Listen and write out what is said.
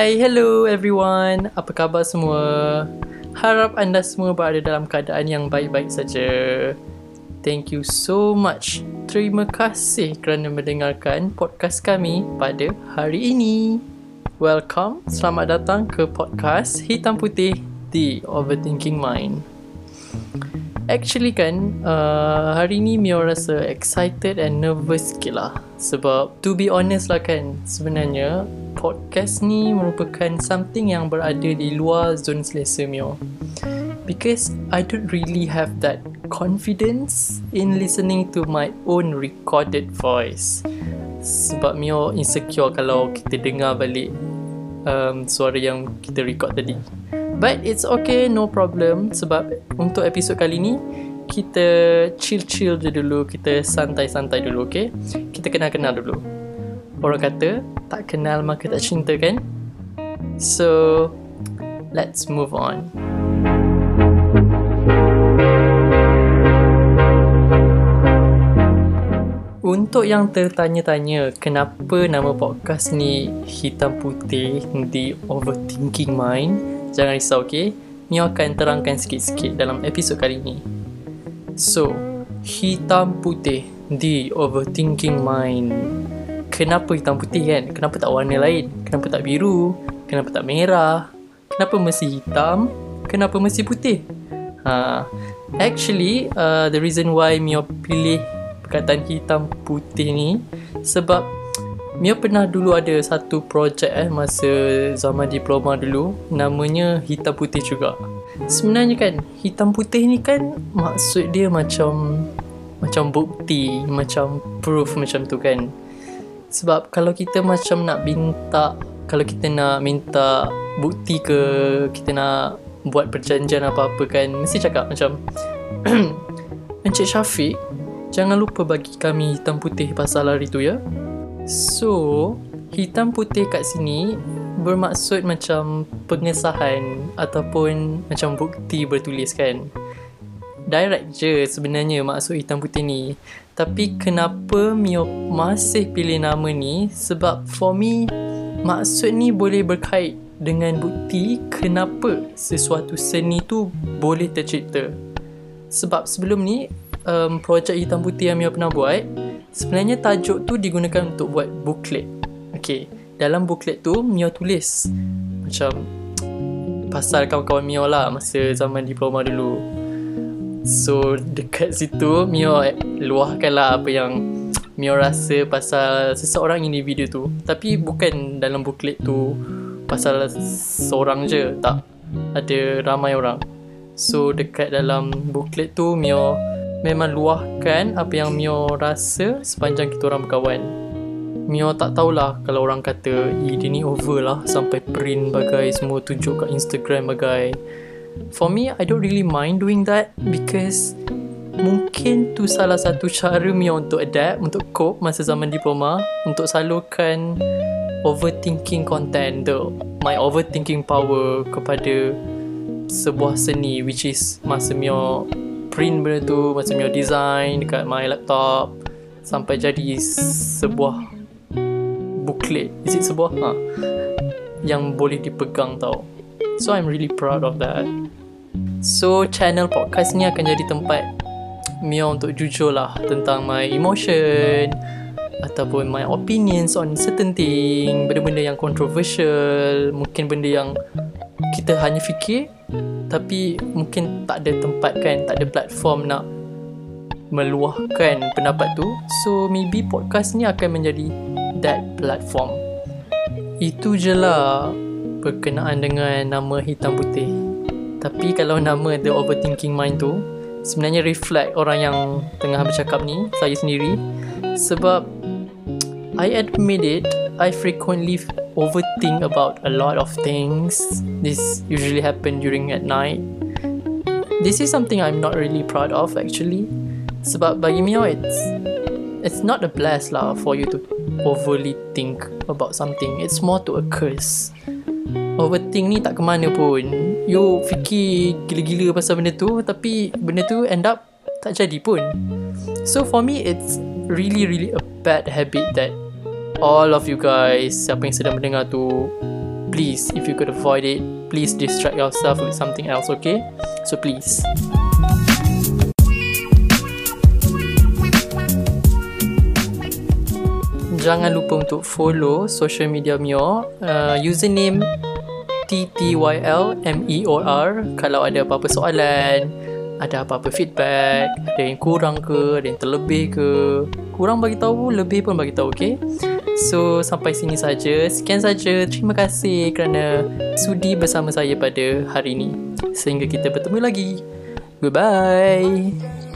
Hai, hello everyone. Apa khabar semua? Harap anda semua berada dalam keadaan yang baik-baik saja. Thank you so much. Terima kasih kerana mendengarkan podcast kami pada hari ini. Welcome, selamat datang ke podcast Hitam Putih The Overthinking Mind. Actually kan, uh, hari ni Mio rasa excited and nervous sikit lah. Sebab to be honest lah kan, sebenarnya podcast ni merupakan something yang berada di luar zon selesa Mio. Because I don't really have that confidence in listening to my own recorded voice. Sebab Mio insecure kalau kita dengar balik um, suara yang kita record tadi. But it's okay, no problem. Sebab untuk episod kali ni Kita chill-chill je dulu. Kita santai-santai dulu, okay? Kita kenal-kenal dulu. Orang kata Tak kenal maka tak cinta kan? So Let's move on. Untuk yang tertanya-tanya kenapa nama podcast ni hitam putih The Overthinking Mind Jangan risau okay Mio akan terangkan sikit-sikit dalam episod kali ini So Hitam putih The overthinking mind Kenapa hitam putih kan? Kenapa tak warna lain? Kenapa tak biru? Kenapa tak merah? Kenapa mesti hitam? Kenapa mesti putih? Ha, actually, uh, the reason why Mio pilih perkataan hitam putih ni Sebab Mia pernah dulu ada satu projek eh masa zaman diploma dulu namanya hitam putih juga. Sebenarnya kan hitam putih ni kan maksud dia macam macam bukti, macam proof macam tu kan. Sebab kalau kita macam nak minta kalau kita nak minta bukti ke kita nak buat perjanjian apa-apa kan mesti cakap macam Encik Syafiq jangan lupa bagi kami hitam putih pasal hari tu ya. So, hitam putih kat sini bermaksud macam pengesahan ataupun macam bukti bertulis kan. Direct je sebenarnya maksud hitam putih ni. Tapi kenapa Mio masih pilih nama ni? Sebab for me, maksud ni boleh berkait dengan bukti kenapa sesuatu seni tu boleh tercipta. Sebab sebelum ni, um, projek hitam putih yang Mio pernah buat, Sebenarnya tajuk tu digunakan untuk buat booklet. Okay, dalam booklet tu Mio tulis macam pasal kawan-kawan Mio lah masa zaman diploma dulu. So dekat situ Mio luahkan lah apa yang Mio rasa pasal seseorang individu tu. Tapi bukan dalam booklet tu pasal seorang je, tak. Ada ramai orang. So dekat dalam booklet tu Mio memang luahkan apa yang Mio rasa sepanjang kita orang berkawan. Mio tak tahulah kalau orang kata eh, dia ni over lah sampai print bagai semua tunjuk kat Instagram bagai. For me, I don't really mind doing that because mungkin tu salah satu cara Mio untuk adapt, untuk cope masa zaman diploma, untuk salurkan overthinking content, the, my overthinking power kepada sebuah seni which is masa Mio print benda tu macam your design dekat my laptop sampai jadi sebuah booklet. Is it sebuah? Ha. Yang boleh dipegang tau. So i'm really proud of that. So channel podcast ni akan jadi tempat Mio untuk jujur lah tentang my emotion ataupun my opinions on certain thing benda-benda yang controversial mungkin benda yang kita hanya fikir tapi mungkin tak ada tempat kan tak ada platform nak meluahkan pendapat tu. So maybe podcast ni akan menjadi that platform. Itu je lah berkenaan dengan nama hitam putih. Tapi kalau nama The Overthinking Mind tu sebenarnya reflect orang yang tengah bercakap ni saya sendiri. Sebab I admit it I frequently overthink about a lot of things. This usually happen during at night. This is something I'm not really proud of actually. Sebab bagi Mio it's it's not a blast lah for you to overly think about something. It's more to a curse. Overthink ni tak ke mana pun. You fikir gila-gila pasal benda tu tapi benda tu end up tak jadi pun. So for me it's really really a bad habit that all of you guys siapa yang sedang mendengar tu please if you could avoid it please distract yourself with something else okay? So please. Jangan lupa untuk follow social media Mio. Uh, username TTYLMEOR kalau ada apa-apa soalan ada apa-apa feedback ada yang kurang ke ada yang terlebih ke kurang bagi tahu lebih pun bagi tahu okay so sampai sini saja. Sekian saja. Terima kasih kerana sudi bersama saya pada hari ini. Sehingga kita bertemu lagi. Goodbye